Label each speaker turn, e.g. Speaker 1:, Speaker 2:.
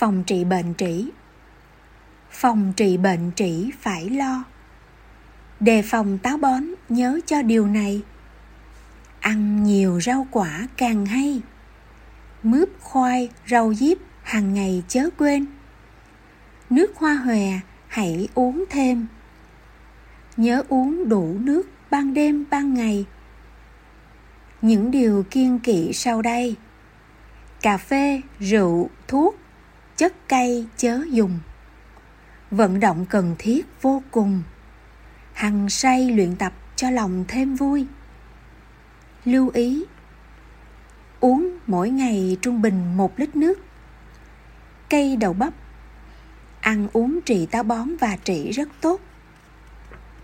Speaker 1: phòng trị bệnh trĩ. Phòng trị bệnh trĩ phải lo. Đề phòng táo bón, nhớ cho điều này. Ăn nhiều rau quả càng hay. Mướp khoai, rau diếp hàng ngày chớ quên. Nước hoa hòe, hãy uống thêm. Nhớ uống đủ nước ban đêm ban ngày. Những điều kiên kỵ sau đây. Cà phê, rượu, thuốc chất cay chớ dùng. Vận động cần thiết vô cùng. Hằng say luyện tập cho lòng thêm vui. Lưu ý, uống mỗi ngày trung bình một lít nước. Cây đậu bắp. Ăn uống trị táo bón và trị rất tốt.